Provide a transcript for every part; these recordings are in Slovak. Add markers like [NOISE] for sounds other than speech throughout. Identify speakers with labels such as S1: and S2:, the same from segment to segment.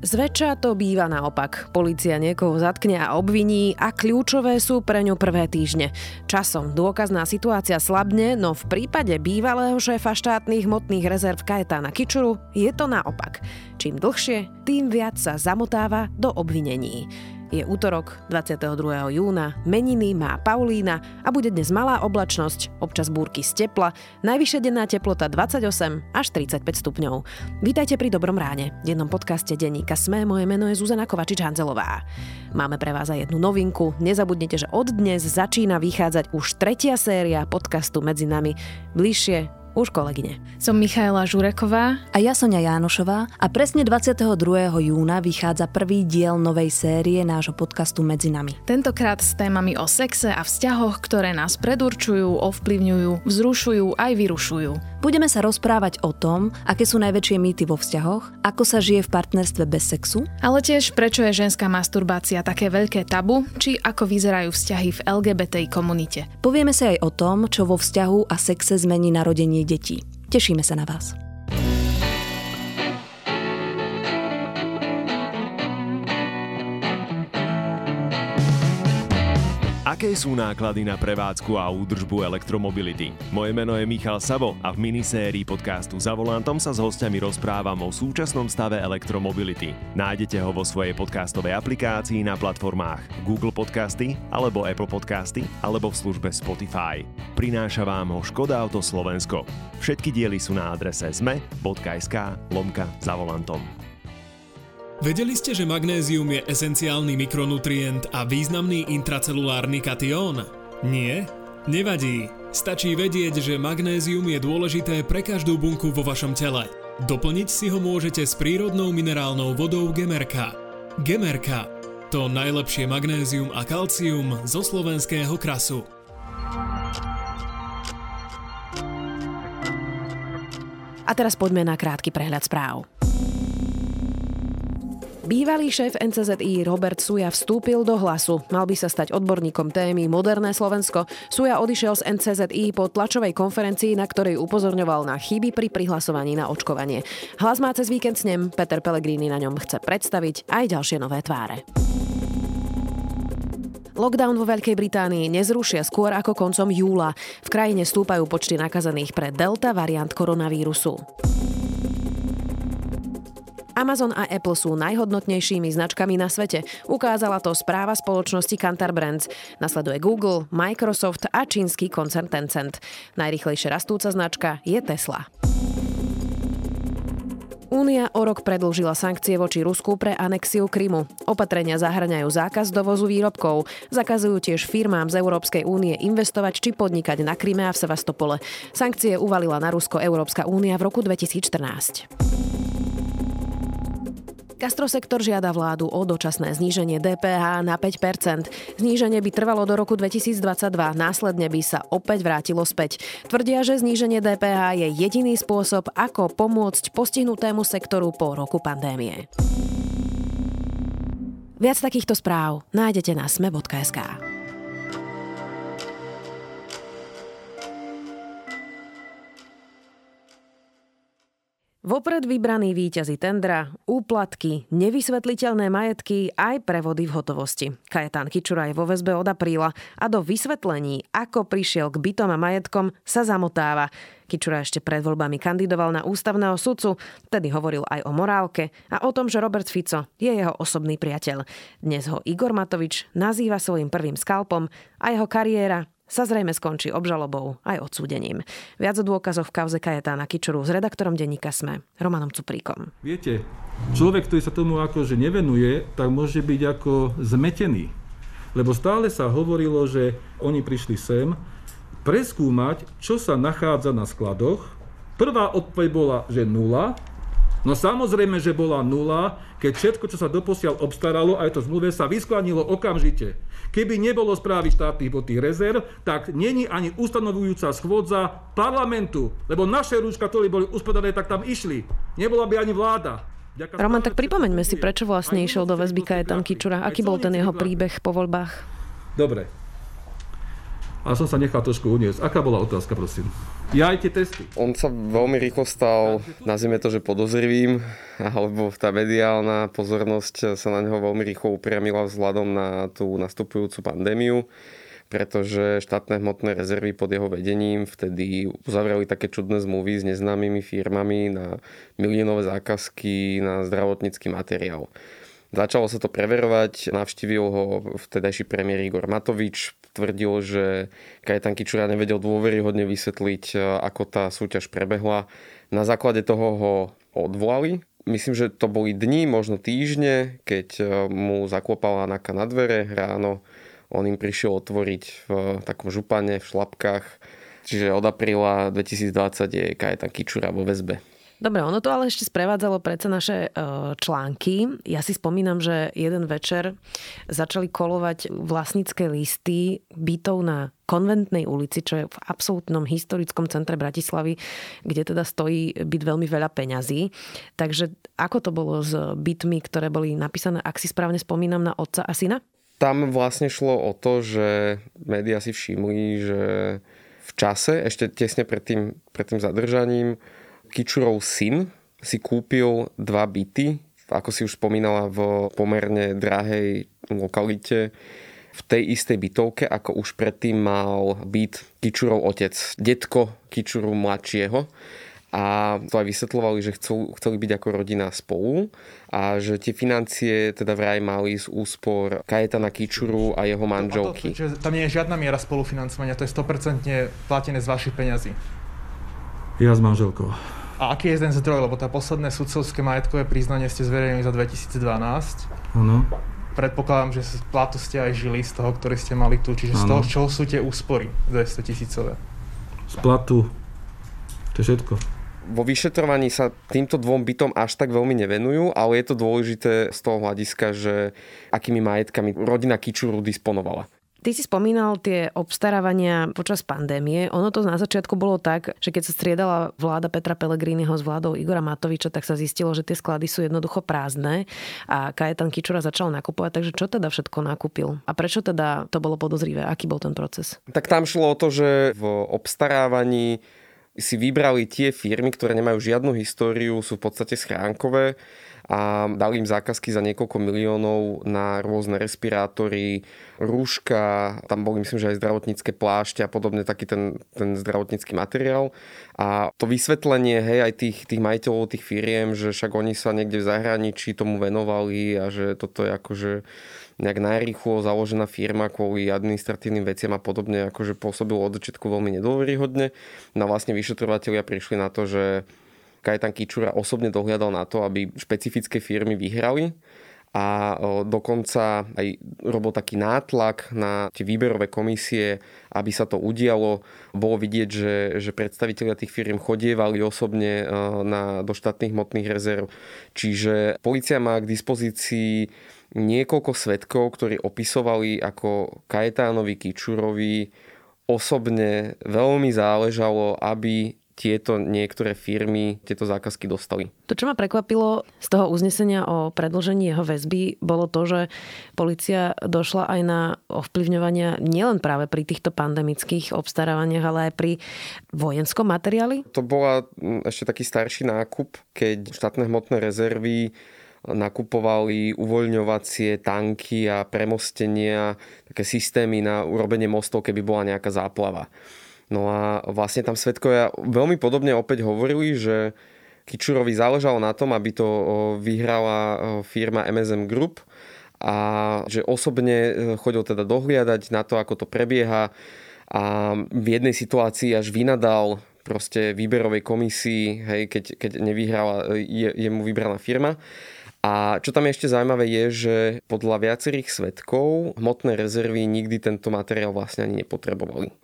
S1: Zväčša to býva naopak. Polícia niekoho zatkne a obviní a kľúčové sú pre ňu prvé týždne. Časom dôkazná situácia slabne, no v prípade bývalého šéfa štátnych hmotných rezerv Kajetána Kičuru je to naopak. Čím dlhšie, tým viac sa zamotáva do obvinení. Je útorok 22. júna, meniny má Paulína a bude dnes malá oblačnosť, občas búrky z tepla, najvyššia denná teplota 28 až 35 stupňov. Vítajte pri Dobrom ráne, v jednom podcaste denníka Sme, moje meno je Zuzana Kovačič-Hanzelová. Máme pre vás aj jednu novinku, nezabudnite, že od dnes začína vychádzať už tretia séria podcastu Medzi nami. Bližšie už kolegyne.
S2: Som Michaela Žureková.
S3: A ja Sonia Jánošová a presne 22. júna vychádza prvý diel novej série nášho podcastu Medzi nami.
S2: Tentokrát s témami o sexe a vzťahoch, ktoré nás predurčujú, ovplyvňujú, vzrušujú aj vyrušujú.
S3: Budeme sa rozprávať o tom, aké sú najväčšie mýty vo vzťahoch, ako sa žije v partnerstve bez sexu,
S2: ale tiež prečo je ženská masturbácia také veľké tabu, či ako vyzerajú vzťahy v LGBTI komunite.
S3: Povieme sa aj o tom, čo vo vzťahu a sexe zmení narodenie detí. Tešíme sa na vás.
S4: Aké sú náklady na prevádzku a údržbu elektromobility? Moje meno je Michal Savo a v minisérii podcastu Za volantom sa s hostiami rozprávam o súčasnom stave elektromobility. Nájdete ho vo svojej podcastovej aplikácii na platformách Google Podcasty alebo Apple Podcasty alebo v službe Spotify. Prináša vám ho Škoda Auto Slovensko. Všetky diely sú na adrese zme.sk lomka za volantom.
S5: Vedeli ste, že magnézium je esenciálny mikronutrient a významný intracelulárny katión? Nie? Nevadí. Stačí vedieť, že magnézium je dôležité pre každú bunku vo vašom tele. Doplniť si ho môžete s prírodnou minerálnou vodou Gemerka. Gemerka. To najlepšie magnézium a kalcium zo slovenského krasu.
S1: A teraz poďme na krátky prehľad správ. Bývalý šéf NCZI Robert Suja vstúpil do hlasu. Mal by sa stať odborníkom témy Moderné Slovensko. Suja odišiel z NCZI po tlačovej konferencii, na ktorej upozorňoval na chyby pri prihlasovaní na očkovanie. Hlas má cez víkend s ním, Peter Pellegrini na ňom chce predstaviť aj ďalšie nové tváre. Lockdown vo Veľkej Británii nezrušia skôr ako koncom júla. V krajine stúpajú počty nakazených pre delta variant koronavírusu. Amazon a Apple sú najhodnotnejšími značkami na svete. Ukázala to správa spoločnosti Kantar Brands. Nasleduje Google, Microsoft a čínsky koncern Tencent. Najrychlejšie rastúca značka je Tesla. Únia o rok predlžila sankcie voči Rusku pre anexiu Krymu. Opatrenia zahrňajú zákaz dovozu výrobkov. Zakazujú tiež firmám z Európskej únie investovať či podnikať na Kryme a v Sevastopole. Sankcie uvalila na Rusko Európska únia v roku 2014. Gastrosektor žiada vládu o dočasné zníženie DPH na 5% Zníženie by trvalo do roku 2022, následne by sa opäť vrátilo späť. Tvrdia, že zníženie DPH je jediný spôsob, ako pomôcť postihnutému sektoru po roku pandémie. Viac takýchto správ nájdete na sme.sk. Vopred vybraní výťazí tendra, úplatky, nevysvetliteľné majetky aj prevody v hotovosti. Kajetán Kičura je vo väzbe od apríla a do vysvetlení, ako prišiel k bytom a majetkom, sa zamotáva. Kičura ešte pred voľbami kandidoval na ústavného sudcu, tedy hovoril aj o morálke a o tom, že Robert Fico je jeho osobný priateľ. Dnes ho Igor Matovič nazýva svojim prvým skalpom a jeho kariéra sa zrejme skončí obžalobou aj odsúdením. Viac o dôkazoch v kauze Kajetána Kičuru s redaktorom denníka SME, Romanom Cupríkom.
S6: Viete, človek, ktorý sa tomu akože nevenuje, tak môže byť ako zmetený. Lebo stále sa hovorilo, že oni prišli sem preskúmať, čo sa nachádza na skladoch. Prvá odpoveď bola, že nula, No samozrejme, že bola nula, keď všetko, čo sa doposiaľ obstaralo, aj to zmluve sa vysklanilo okamžite. Keby nebolo správy štátnych tých rezerv, tak není ani ustanovujúca schôdza parlamentu, lebo naše rúška, ktoré boli uspadané, tak tam išli. Nebola by ani vláda.
S1: Ďaká Roman, tak pripomeňme si, prečo vlastne išiel do väzby Kajetan Kičura. Aký bol ten jeho príbeh po voľbách?
S6: Dobre. A som sa nechal trošku uniesť. Aká bola otázka, prosím? Ja aj tie testy.
S7: On sa veľmi rýchlo stal, nazvime to, že podozrivým, alebo tá mediálna pozornosť sa na neho veľmi rýchlo upriamila vzhľadom na tú nastupujúcu pandémiu pretože štátne hmotné rezervy pod jeho vedením vtedy uzavreli také čudné zmluvy s neznámymi firmami na miliónové zákazky na zdravotnícky materiál. Začalo sa to preverovať, navštívil ho vtedajší premiér Igor Matovič, tvrdil, že Kajetan Kičura nevedel dôveryhodne vysvetliť, ako tá súťaž prebehla. Na základe toho ho odvolali. Myslím, že to boli dni, možno týždne, keď mu zaklopala Naka na dvere ráno on im prišiel otvoriť v takom župane, v šlapkách. Čiže od apríla 2020 je Kajetan Kičura vo väzbe.
S1: Dobre, ono to ale ešte sprevádzalo predsa naše e, články. Ja si spomínam, že jeden večer začali kolovať vlastnícke listy bytov na konventnej ulici, čo je v absolútnom historickom centre Bratislavy, kde teda stojí byt veľmi veľa peňazí. Takže ako to bolo s bytmi, ktoré boli napísané, ak si správne spomínam, na otca a syna?
S7: tam vlastne šlo o to, že médiá si všimli, že v čase, ešte tesne pred tým, pred tým zadržaním, Kičurov syn si kúpil dva byty, ako si už spomínala, v pomerne drahej lokalite, v tej istej bytovke, ako už predtým mal byt Kičurov otec, detko Kičuru mladšieho a to aj vysvetľovali, že chcú, chceli byť ako rodina spolu a že tie financie teda vraj mali z úspor Kajetana Kičuru a jeho manželky.
S8: To, tam nie je žiadna miera spolufinancovania, to je 100% platené z vašich peňazí.
S6: Ja s manželkou.
S8: A aký je ten zdroj? Lebo tá posledné sudcovské majetkové priznanie ste zverejnili za 2012.
S6: Áno.
S8: Predpokladám, že z platu ste aj žili z toho, ktorý ste mali tu. Čiže ano. z toho, čo sú tie úspory 200 tisícové?
S6: Z platu. To je všetko
S7: vo vyšetrovaní sa týmto dvom bytom až tak veľmi nevenujú, ale je to dôležité z toho hľadiska, že akými majetkami rodina Kičuru disponovala.
S1: Ty si spomínal tie obstarávania počas pandémie. Ono to na začiatku bolo tak, že keď sa striedala vláda Petra Pellegriniho s vládou Igora Matoviča, tak sa zistilo, že tie sklady sú jednoducho prázdne a Kajetan Kičura začal nakupovať. Takže čo teda všetko nakúpil? A prečo teda to bolo podozrivé? Aký bol ten proces?
S7: Tak tam šlo o to, že v obstarávaní si vybrali tie firmy, ktoré nemajú žiadnu históriu, sú v podstate schránkové a dali im zákazky za niekoľko miliónov na rôzne respirátory, rúška, tam boli myslím, že aj zdravotnícke plášte a podobne taký ten, ten zdravotnícky materiál. A to vysvetlenie hej, aj tých, tých majiteľov tých firiem, že však oni sa niekde v zahraničí tomu venovali a že toto je akože nejak najrýchlo založená firma kvôli administratívnym veciam a podobne akože pôsobilo od začiatku veľmi nedôveryhodne. No vlastne vyšetrovateľia prišli na to, že Kajetan Kičura osobne dohľadal na to, aby špecifické firmy vyhrali a dokonca aj robil taký nátlak na tie výberové komisie, aby sa to udialo. Bolo vidieť, že, že predstavitelia tých firm chodievali osobne na, do štátnych hmotných rezerv. Čiže policia má k dispozícii niekoľko svetkov, ktorí opisovali, ako Kajetánovi Kičurovi osobne veľmi záležalo, aby tieto niektoré firmy tieto zákazky dostali.
S1: To, čo ma prekvapilo z toho uznesenia o predlžení jeho väzby, bolo to, že policia došla aj na ovplyvňovania nielen práve pri týchto pandemických obstarávaniach, ale aj pri vojenskom materiáli.
S7: To bola mm, ešte taký starší nákup, keď štátne hmotné rezervy nakupovali uvoľňovacie tanky a premostenia, také systémy na urobenie mostov, keby bola nejaká záplava. No a vlastne tam svetkovia veľmi podobne opäť hovorili, že Kičurovi záležalo na tom, aby to vyhrala firma MSM Group a že osobne e, chodil teda dohliadať na to, ako to prebieha a v jednej situácii až vynadal proste výberovej komisii, hej, keď, keď nevyhrala e, je, jemu vybraná firma. A čo tam ešte zaujímavé je, že podľa viacerých svetkov hmotné rezervy nikdy tento materiál vlastne ani nepotrebovali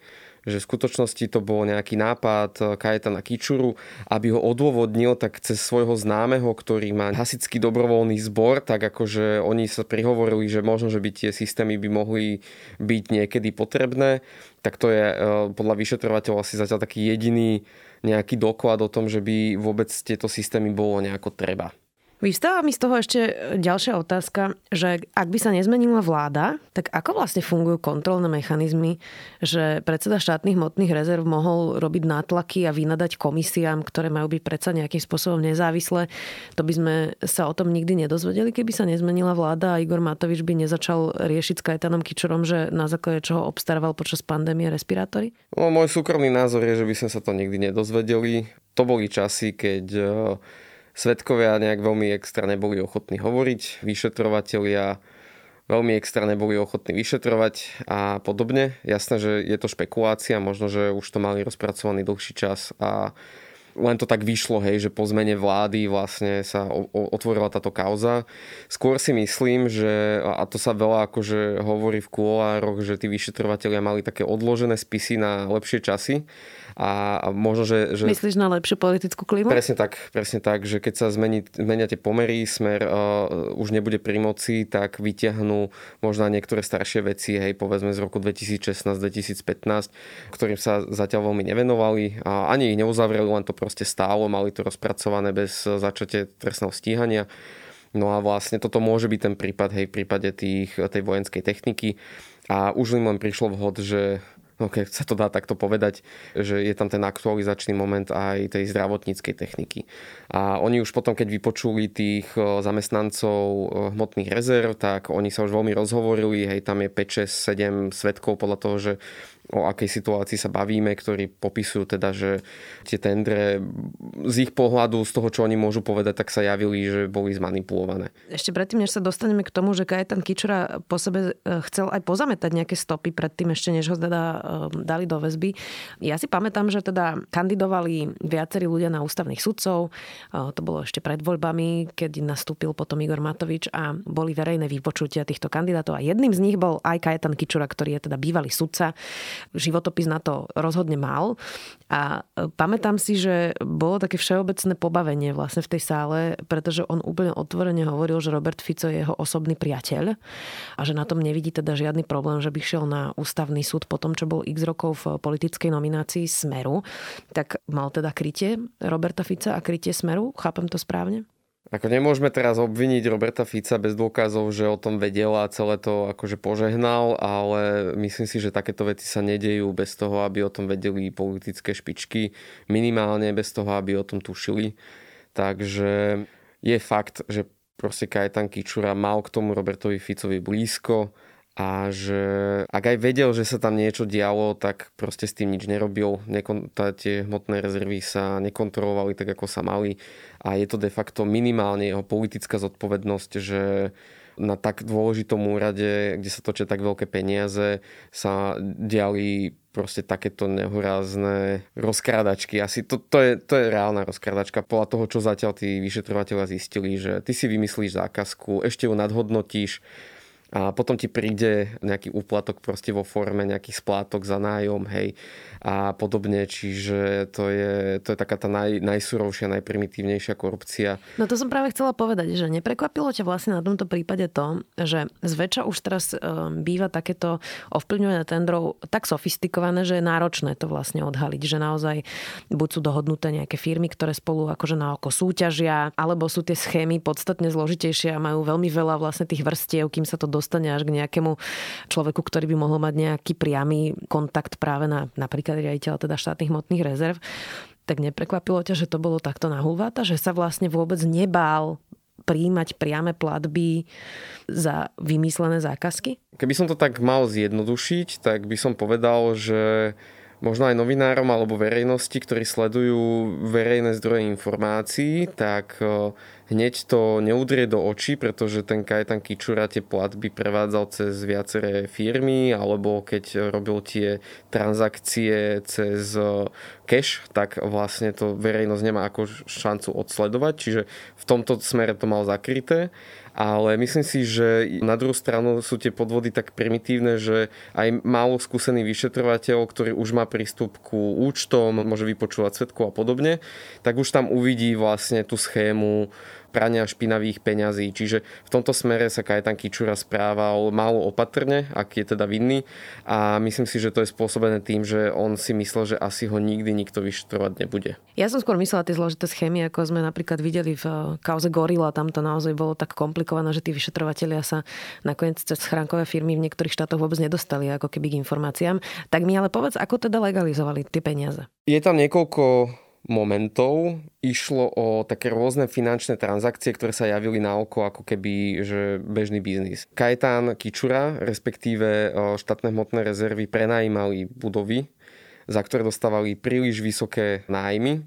S7: že v skutočnosti to bol nejaký nápad Kajetana Kičuru, aby ho odôvodnil tak cez svojho známeho, ktorý má hasický dobrovoľný zbor, tak akože oni sa prihovorili, že možno, že by tie systémy by mohli byť niekedy potrebné, tak to je e, podľa vyšetrovateľov asi zatiaľ taký jediný nejaký doklad o tom, že by vôbec tieto systémy bolo nejako treba.
S1: Vystáva mi z toho ešte ďalšia otázka, že ak by sa nezmenila vláda, tak ako vlastne fungujú kontrolné mechanizmy, že predseda štátnych hmotných rezerv mohol robiť nátlaky a vynadať komisiám, ktoré majú byť predsa nejakým spôsobom nezávislé. To by sme sa o tom nikdy nedozvedeli, keby sa nezmenila vláda a Igor Matovič by nezačal riešiť s Kajtanom Kičorom, že na základe čoho obstaroval počas pandémie respirátory?
S7: No, môj súkromný názor je, že by sme sa to nikdy nedozvedeli. To boli časy, keď Svetkovia nejak veľmi extra neboli ochotní hovoriť, vyšetrovatelia veľmi extra neboli ochotní vyšetrovať a podobne. Jasné, že je to špekulácia, možno, že už to mali rozpracovaný dlhší čas a len to tak vyšlo, hej, že po zmene vlády vlastne sa otvorila táto kauza. Skôr si myslím, že, a to sa veľa akože hovorí v kuloároch, že tí vyšetrovateľia mali také odložené spisy na lepšie časy a, možno, že, že...
S1: Myslíš na lepšiu politickú klimu?
S7: Presne tak, presne tak, že keď sa zmení, zmenia tie pomery, smer uh, už nebude pri moci, tak vyťahnú možno niektoré staršie veci, hej, povedzme z roku 2016-2015, ktorým sa zatiaľ veľmi nevenovali a ani ich neuzavreli, len to proste stálo, mali to rozpracované bez začatia trestného stíhania. No a vlastne toto môže byť ten prípad, hej, v prípade tých, tej vojenskej techniky. A už im len prišlo vhod, že no keď sa to dá takto povedať, že je tam ten aktualizačný moment aj tej zdravotníckej techniky. A oni už potom, keď vypočuli tých e, zamestnancov e, hmotných rezerv, tak oni sa už veľmi rozhovorili, hej, tam je 5, 6, 7 svetkov podľa toho, že o akej situácii sa bavíme, ktorí popisujú teda, že tie tendre z ich pohľadu, z toho, čo oni môžu povedať, tak sa javili, že boli zmanipulované.
S1: Ešte predtým, než sa dostaneme k tomu, že Kajetan Kičura po sebe e, chcel aj pozametať nejaké stopy predtým, ešte než ho teda e, dali do väzby. Ja si pamätám, že teda kandidovali viacerí ľudia na ústavných sudcov. E, to bolo ešte pred voľbami, keď nastúpil potom Igor Matovič a boli verejné vypočutia týchto kandidátov. A jedným z nich bol aj Kajetan Kičura, ktorý je teda bývalý sudca životopis na to rozhodne mal. A e, pamätám si, že bolo také všeobecné pobavenie vlastne v tej sále, pretože on úplne otvorene hovoril, že Robert Fico je jeho osobný priateľ a že na tom nevidí teda žiadny problém, že by šiel na ústavný súd po tom, čo bol x rokov v politickej nominácii Smeru. Tak mal teda krytie Roberta Fica a krytie Smeru? Chápem to správne?
S7: Ako nemôžeme teraz obviniť Roberta Fica bez dôkazov, že o tom vedel a celé to akože požehnal, ale myslím si, že takéto veci sa nedejú bez toho, aby o tom vedeli politické špičky, minimálne bez toho, aby o tom tušili. Takže je fakt, že proste Kajetan Kičura mal k tomu Robertovi Ficovi blízko a že ak aj vedel, že sa tam niečo dialo, tak proste s tým nič nerobil. Nekon- tie hmotné rezervy sa nekontrolovali tak, ako sa mali a je to de facto minimálne jeho politická zodpovednosť, že na tak dôležitom úrade, kde sa točia tak veľké peniaze, sa diali proste takéto nehorázne rozkrádačky. Asi to, to, je, to je reálna rozkrádačka. Podľa toho, čo zatiaľ tí vyšetrovateľa zistili, že ty si vymyslíš zákazku, ešte ju nadhodnotíš, a potom ti príde nejaký úplatok proste vo forme nejakých splátok za nájom, hej, a podobne, čiže to je, to je taká tá naj, najsurovšia, najprimitívnejšia korupcia.
S1: No to som práve chcela povedať, že neprekvapilo ťa vlastne na tomto prípade to, že zväčša už teraz e, býva takéto ovplyvňovanie tendrov tak sofistikované, že je náročné to vlastne odhaliť, že naozaj buď sú dohodnuté nejaké firmy, ktoré spolu akože na oko súťažia, alebo sú tie schémy podstatne zložitejšie a majú veľmi veľa vlastne tých vrstiev, kým sa to dostane až k nejakému človeku, ktorý by mohol mať nejaký priamy kontakt práve na napríklad riaditeľa teda štátnych hmotných rezerv. Tak neprekvapilo ťa, že to bolo takto na hulváta, že sa vlastne vôbec nebál príjmať priame platby za vymyslené zákazky?
S7: Keby som to tak mal zjednodušiť, tak by som povedal, že možno aj novinárom alebo verejnosti, ktorí sledujú verejné zdroje informácií, tak hneď to neudrie do očí, pretože ten Kajetan Kičura tie platby prevádzal cez viaceré firmy, alebo keď robil tie transakcie cez eh, cash, tak vlastne to verejnosť nemá ako šancu odsledovať, čiže v tomto smere to mal zakryté. Ale myslím si, že na druhú stranu sú tie podvody tak primitívne, že aj málo skúsený vyšetrovateľ, ktorý už má prístup ku účtom, môže vypočúvať svetkov a podobne, tak už tam uvidí vlastne tú schému prania špinavých peňazí. Čiže v tomto smere sa Kajetan Kičura správal málo opatrne, ak je teda vinný a myslím si, že to je spôsobené tým, že on si myslel, že asi ho nikdy nikto vyšetrovať nebude.
S1: Ja som skôr myslela tie zložité schémy, ako sme napríklad videli v eh, kauze Gorila. Tam to naozaj bolo tak komplikované, že tí vyšetrovateľia sa nakoniec cez schránkové firmy v niektorých štátoch vôbec nedostali ako keby k informáciám. Tak mi ale povedz, ako teda legalizovali tie peniaze?
S7: Je tam niekoľko momentov išlo o také rôzne finančné transakcie, ktoré sa javili na oko ako keby že bežný biznis. Kajetán Kičura, respektíve štátne hmotné rezervy prenajímali budovy, za ktoré dostávali príliš vysoké nájmy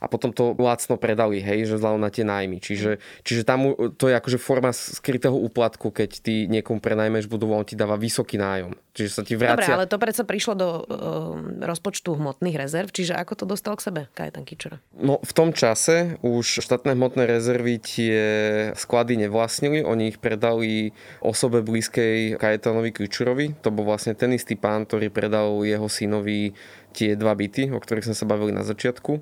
S7: a potom to lacno predali, hej, že vzhľadom na tie nájmy. Čiže, čiže tam to je akože forma skrytého úplatku, keď ty niekomu prenajmeš budovu, on ti dáva vysoký nájom. Čiže sa ti vracia...
S1: Dobre, ale to predsa prišlo do uh, rozpočtu hmotných rezerv, čiže ako to dostal k sebe Kajetan Kičura?
S7: No v tom čase už štátne hmotné rezervy tie sklady nevlastnili, oni ich predali osobe blízkej Kajetanovi Kičurovi. To bol vlastne ten istý pán, ktorý predal jeho synovi tie dva byty, o ktorých sme sa bavili na začiatku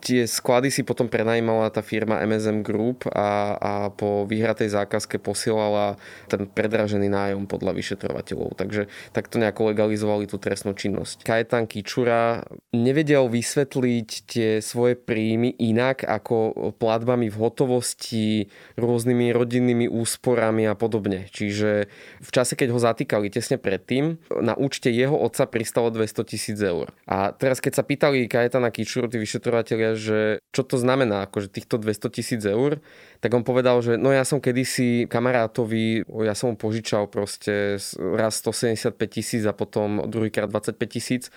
S7: tie sklady si potom prenajímala tá firma MSM Group a, a po vyhratej zákazke posielala ten predražený nájom podľa vyšetrovateľov. Takže takto nejako legalizovali tú trestnú činnosť. Kajetan Kičura nevedel vysvetliť tie svoje príjmy inak ako platbami v hotovosti, rôznymi rodinnými úsporami a podobne. Čiže v čase, keď ho zatýkali tesne predtým, na účte jeho otca pristalo 200 tisíc eur. A teraz, keď sa pýtali Kajetana Kičuru, tí vyšetrovateľia, že čo to znamená, akože týchto 200 tisíc eur, tak on povedal, že no ja som kedysi kamarátovi, ja som mu požičal proste raz 175 tisíc a potom druhýkrát 25 tisíc.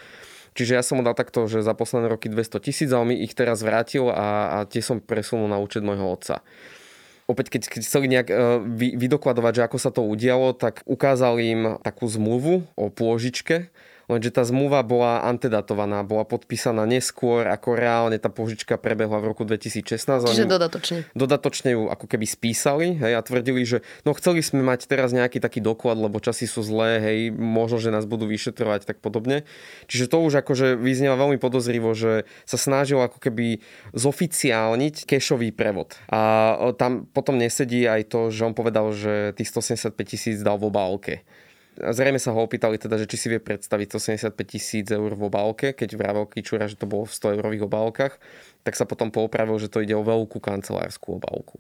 S7: Čiže ja som mu dal takto, že za posledné roky 200 tisíc a on mi ich teraz vrátil a, a tie som presunul na účet môjho otca opäť keď, keď chceli nejak uh, vy, vydokladovať, že ako sa to udialo, tak ukázal im takú zmluvu o pôžičke, lenže tá zmluva bola antedatovaná, bola podpísaná neskôr, ako reálne tá požička prebehla v roku 2016.
S1: Čiže dodatočne.
S7: Dodatočne ju ako keby spísali hej, a tvrdili, že no chceli sme mať teraz nejaký taký doklad, lebo časy sú zlé, hej, možno, že nás budú vyšetrovať tak podobne. Čiže to už akože vyznieva veľmi podozrivo, že sa snažil ako keby zoficiálniť kešový prevod. A tam potom nesedí aj to, že on povedal, že tých 175 tisíc dal v obálke. Zrejme sa ho opýtali teda, že či si vie predstaviť 175 tisíc eur v obálke, keď vravel Kičura, že to bolo v 100 eurových obálkach, tak sa potom poupravil, že to ide o veľkú kancelárskú obálku.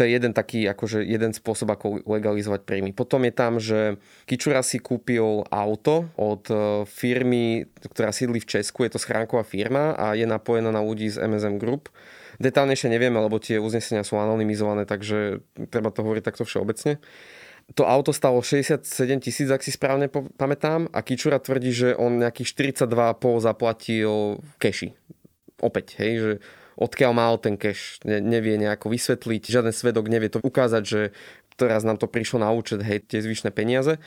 S7: To je jeden taký, akože jeden spôsob, ako legalizovať príjmy. Potom je tam, že Kičura si kúpil auto od e, firmy, ktorá sídli v Česku, je to schránková firma a je napojená na ľudí z MSM Group. Detálnejšie nevieme, lebo tie uznesenia sú anonymizované, takže treba to hovoriť takto všeobecne to auto stalo 67 tisíc, ak si správne pamätám, a Kičura tvrdí, že on nejakých 42,5 zaplatil keši. Opäť, hej, že odkiaľ mal ten cash, ne, nevie nejako vysvetliť, žiaden svedok nevie to ukázať, že teraz nám to prišlo na účet, hej, tie zvyšné peniaze.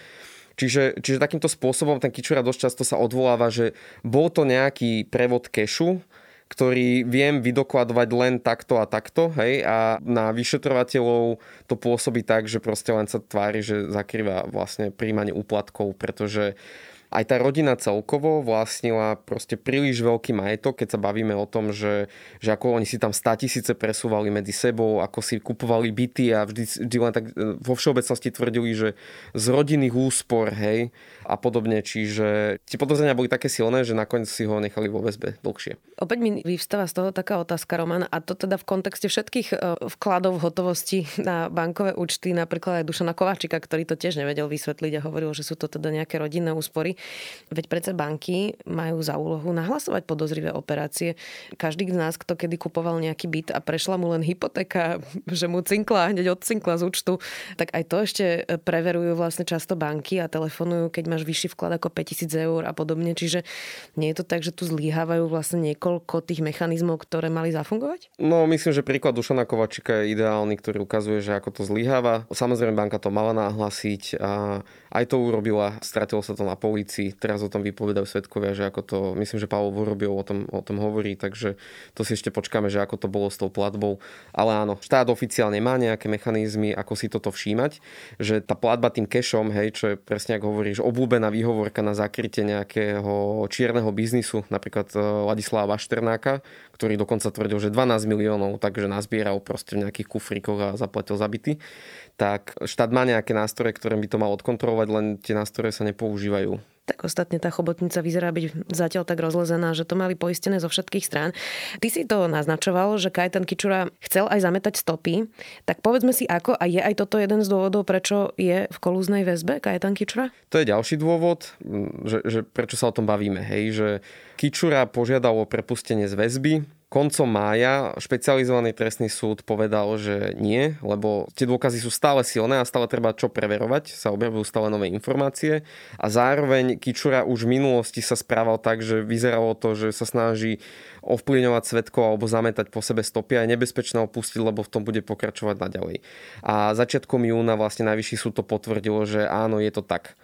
S7: Čiže, čiže takýmto spôsobom ten Kičura dosť často sa odvoláva, že bol to nejaký prevod kešu, ktorý viem vydokladovať len takto a takto, hej, a na vyšetrovateľov to pôsobí tak, že proste len sa tvári, že zakrýva vlastne príjmanie úplatkov, pretože aj tá rodina celkovo vlastnila proste príliš veľký majetok, keď sa bavíme o tom, že, že ako oni si tam 100 tisíce presúvali medzi sebou, ako si kupovali byty a vždy, vždy len tak e, vo všeobecnosti tvrdili, že z rodinných úspor, hej, a podobne. Čiže tie podozrenia boli také silné, že nakoniec si ho nechali vo väzbe dlhšie.
S1: Opäť mi vyvstáva z toho taká otázka, Roman, a to teda v kontexte všetkých e, vkladov hotovosti na bankové účty, napríklad aj Dušana Kováčika, ktorý to tiež nevedel vysvetliť a hovoril, že sú to teda nejaké rodinné úspory. Veď predsa banky majú za úlohu nahlasovať podozrivé operácie. Každý z nás, kto kedy kupoval nejaký byt a prešla mu len hypotéka, [LAUGHS] že mu cinkla, hneď odcinkla z účtu, tak aj to ešte preverujú vlastne často banky a telefonujú, keď máš vyšší vklad ako 5000 eur a podobne. Čiže nie je to tak, že tu zlíhávajú vlastne niekoľko tých mechanizmov, ktoré mali zafungovať?
S7: No, myslím, že príklad Dušana Kovačika je ideálny, ktorý ukazuje, že ako to zlíháva. Samozrejme, banka to mala nahlasiť a aj to urobila. Stratilo sa to na polícii. Teraz o tom vypovedajú svetkovia, že ako to, myslím, že Pavel Vorobil o tom, o tom hovorí, takže to si ešte počkáme, že ako to bolo s tou platbou. Ale áno, štát oficiálne má nejaké mechanizmy, ako si toto všímať, že tá platba tým cashom, hej, čo je presne ako hovoríš, obľúbená výhovorka na zakrytie nejakého čierneho biznisu, napríklad e, Ladislava Bašternáka, ktorý dokonca tvrdil, že 12 miliónov, takže nazbieral proste v nejakých kufrikoch a zaplatil zabity. Tak štát má nejaké nástroje, ktoré by to mal odkontrolovať, len tie nástroje sa nepoužívajú.
S1: Tak ostatne tá chobotnica vyzerá byť zatiaľ tak rozlezená, že to mali poistené zo všetkých strán. Ty si to naznačoval, že Kajetan Kičura chcel aj zametať stopy. Tak povedzme si ako a je aj toto jeden z dôvodov, prečo je v kolúznej väzbe Kajetan Kičura?
S7: To je ďalší dôvod, že, že prečo sa o tom bavíme. Hej, že Kičura požiadal o prepustenie z väzby, koncom mája špecializovaný trestný súd povedal, že nie, lebo tie dôkazy sú stále silné a stále treba čo preverovať, sa objavujú stále nové informácie a zároveň Kičura už v minulosti sa správal tak, že vyzeralo to, že sa snaží ovplyvňovať svetkov alebo zametať po sebe stopy a je nebezpečné opustiť, lebo v tom bude pokračovať naďalej. A začiatkom júna vlastne najvyšší súd to potvrdilo, že áno, je to tak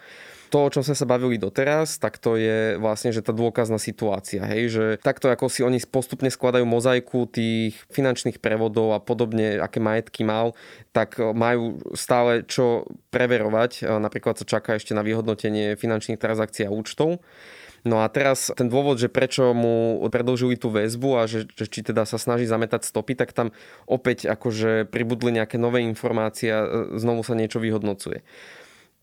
S7: to, o čom sme sa bavili doteraz, tak to je vlastne, že tá dôkazná situácia, hej, že takto ako si oni postupne skladajú mozaiku tých finančných prevodov a podobne, aké majetky mal, tak majú stále čo preverovať. Napríklad sa čaká ešte na vyhodnotenie finančných transakcií a účtov. No a teraz ten dôvod, že prečo mu predlžili tú väzbu a že, že či teda sa snaží zametať stopy, tak tam opäť akože pribudli nejaké nové informácie a znovu sa niečo vyhodnocuje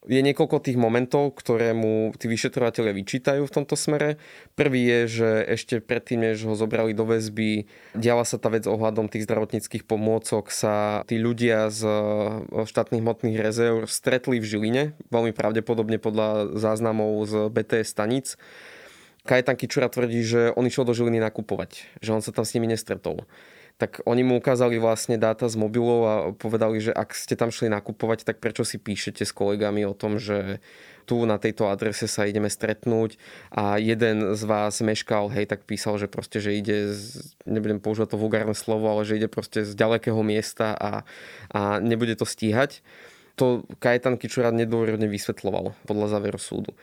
S7: je niekoľko tých momentov, ktoré mu tí vyšetrovateľe vyčítajú v tomto smere. Prvý je, že ešte predtým, než ho zobrali do väzby, diala sa tá vec ohľadom tých zdravotníckých pomôcok, sa tí ľudia z štátnych hmotných rezerv stretli v Žiline, veľmi pravdepodobne podľa záznamov z BTS stanic. Kajetan Kičura tvrdí, že on išiel do Žiliny nakupovať, že on sa tam s nimi nestretol tak oni mu ukázali vlastne dáta z mobilov a povedali, že ak ste tam šli nakupovať, tak prečo si píšete s kolegami o tom, že tu na tejto adrese sa ideme stretnúť a jeden z vás meškal, hej, tak písal, že proste, že ide, z, nebudem používať to vulgárne slovo, ale že ide proste z ďalekého miesta a, a nebude to stíhať. To Kajetan Kičura nedôvodne vysvetloval podľa záveru súdu.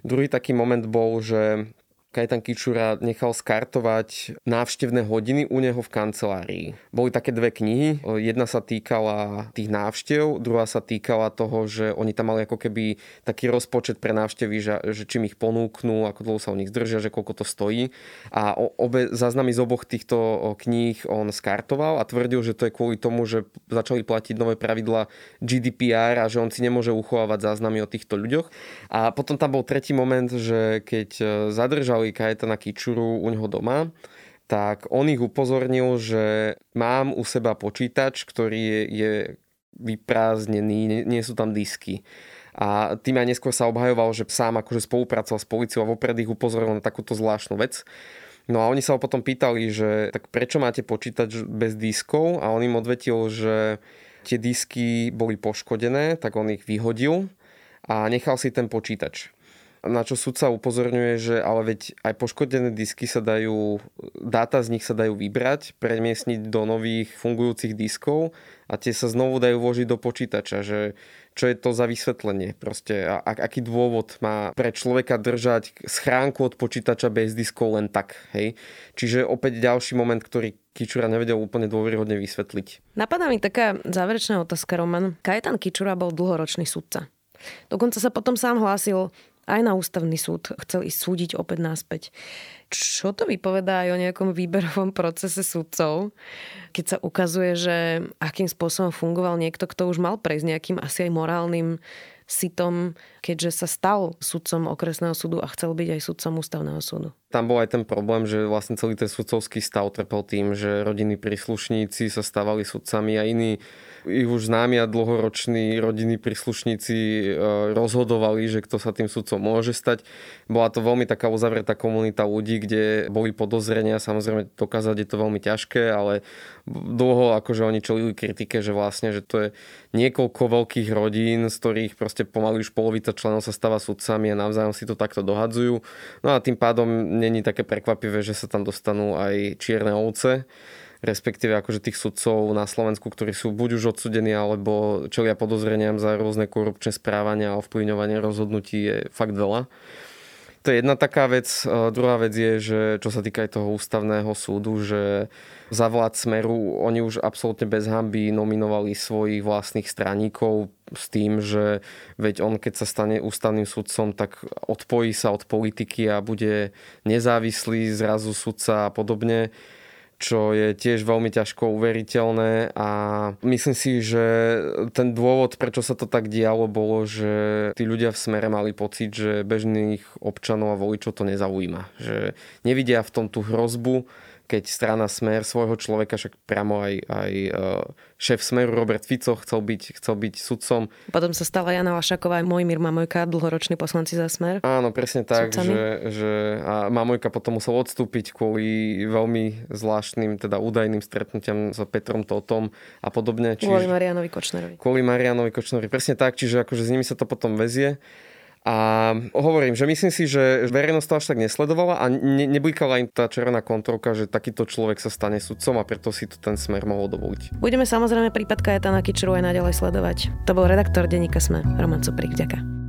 S7: Druhý taký moment bol, že Kajetan Kičura nechal skartovať návštevné hodiny u neho v kancelárii. Boli také dve knihy. Jedna sa týkala tých návštev, druhá sa týkala toho, že oni tam mali ako keby taký rozpočet pre návštevy, že, že čím ich ponúknú, ako dlho sa u nich zdržia, že koľko to stojí. A obe záznamy z oboch týchto kníh on skartoval a tvrdil, že to je kvôli tomu, že začali platiť nové pravidla GDPR a že on si nemôže uchovávať záznamy o týchto ľuďoch. A potom tam bol tretí moment, že keď zadržal zavolali Kajetana Kičuru u neho doma, tak on ich upozornil, že mám u seba počítač, ktorý je, je vyprázdnený, nie, nie sú tam disky. A tým aj neskôr sa obhajoval, že sám akože spolupracoval s policiou a vopred ich upozoril na takúto zvláštnu vec. No a oni sa ho potom pýtali, že tak prečo máte počítač bez diskov? A on im odvetil, že tie disky boli poškodené, tak on ich vyhodil a nechal si ten počítač na čo sudca upozorňuje, že ale veď aj poškodené disky sa dajú, dáta z nich sa dajú vybrať, premiesniť do nových fungujúcich diskov a tie sa znovu dajú vložiť do počítača, že čo je to za vysvetlenie proste a, aký dôvod má pre človeka držať schránku od počítača bez diskov len tak, hej. Čiže opäť ďalší moment, ktorý Kičura nevedel úplne dôveryhodne vysvetliť.
S1: Napadá mi taká záverečná otázka, Roman. Kajetan Kičura bol dlhoročný sudca. Dokonca sa potom sám hlásil aj na ústavný súd chcel ísť súdiť opäť náspäť. Čo to vypovedá aj o nejakom výberovom procese sudcov, keď sa ukazuje, že akým spôsobom fungoval niekto, kto už mal prejsť nejakým asi aj morálnym sitom, keďže sa stal sudcom okresného súdu a chcel byť aj sudcom ústavného súdu.
S7: Tam bol aj ten problém, že vlastne celý ten sudcovský stav trpel tým, že rodiny príslušníci sa stávali sudcami a iní ich už známi a dlhoroční rodiny príslušníci e, rozhodovali, že kto sa tým sudcom môže stať. Bola to veľmi taká uzavretá komunita ľudí, kde boli podozrenia, samozrejme dokázať je to veľmi ťažké, ale dlho akože oni čelili kritike, že vlastne, že to je niekoľko veľkých rodín, z ktorých proste pomaly už polovica členov sa stáva sudcami a navzájom si to takto dohadzujú. No a tým pádom není také prekvapivé, že sa tam dostanú aj čierne ovce respektíve akože tých sudcov na Slovensku, ktorí sú buď už odsudení, alebo čelia podozreniam za rôzne korupčné správania a ovplyvňovanie rozhodnutí je fakt veľa. To je jedna taká vec. Druhá vec je, že čo sa týka aj toho ústavného súdu, že za vlád Smeru oni už absolútne bez hamby nominovali svojich vlastných straníkov s tým, že veď on keď sa stane ústavným sudcom, tak odpojí sa od politiky a bude nezávislý zrazu sudca a podobne čo je tiež veľmi ťažko uveriteľné a myslím si, že ten dôvod, prečo sa to tak dialo, bolo, že tí ľudia v smere mali pocit, že bežných občanov a voličov to nezaujíma. Že nevidia v tom tú hrozbu, keď strana Smer svojho človeka, však priamo aj, aj e, šéf Smeru Robert Fico chcel byť, chcel byť sudcom.
S1: Potom sa stala Jana Lašaková aj Mojmír Mamojka, dlhoroční poslanci za Smer.
S7: Áno, presne tak, že, že a Mamojka potom musel odstúpiť kvôli veľmi zvláštnym, teda údajným stretnutiam s Petrom Totom a podobne.
S1: Čiže, kvôli Marianovi Kočnerovi.
S7: Kvôli Marianovi Kočnerovi, presne tak, čiže akože s nimi sa to potom vezie. A hovorím, že myslím si, že verejnosť to až tak nesledovala a ne, neblikala im tá červená kontrolka, že takýto človek sa stane sudcom a preto si to ten smer mohol dovoliť.
S1: Budeme samozrejme prípad Kajetana Kičeru aj naďalej sledovať. To bol redaktor denníka Sme, Roman Coprík. Ďakujem.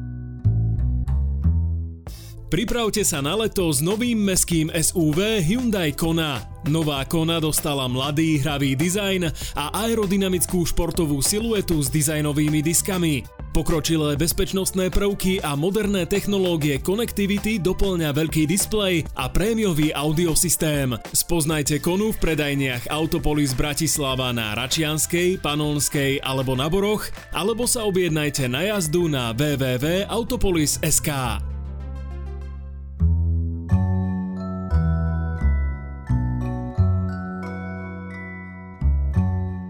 S5: Pripravte sa na leto s novým meským SUV Hyundai Kona. Nová Kona dostala mladý hravý dizajn a aerodynamickú športovú siluetu s dizajnovými diskami. Pokročilé bezpečnostné prvky a moderné technológie Connectivity doplňa veľký displej a prémiový audiosystém. Spoznajte konu v predajniach Autopolis Bratislava na Račianskej, Panonskej alebo na Boroch, alebo sa objednajte na jazdu na www.autopolis.sk.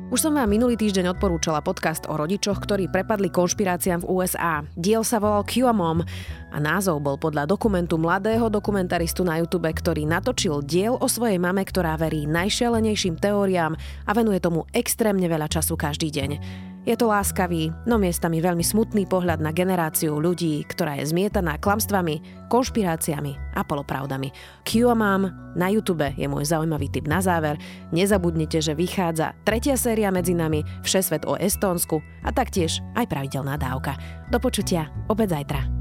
S1: Už som vám minulý týždeň odporúčala podcast o rodičoch, ktorí prepadli konšpiráciám v USA. Diel sa volal QAmom a názov bol podľa dokumentu mladého dokumentaristu na YouTube, ktorý natočil diel o svojej mame, ktorá verí najšialenejším teóriám a venuje tomu extrémne veľa času každý deň. Je to láskavý, no miestami veľmi smutný pohľad na generáciu ľudí, ktorá je zmietaná klamstvami, konšpiráciami a polopravdami. QAmam na YouTube je môj zaujímavý tip na záver. Nezabudnite, že vychádza tretia séria medzi nami Všesvet o Estónsku a taktiež aj pravidelná dávka. Do počutia opäť zajtra.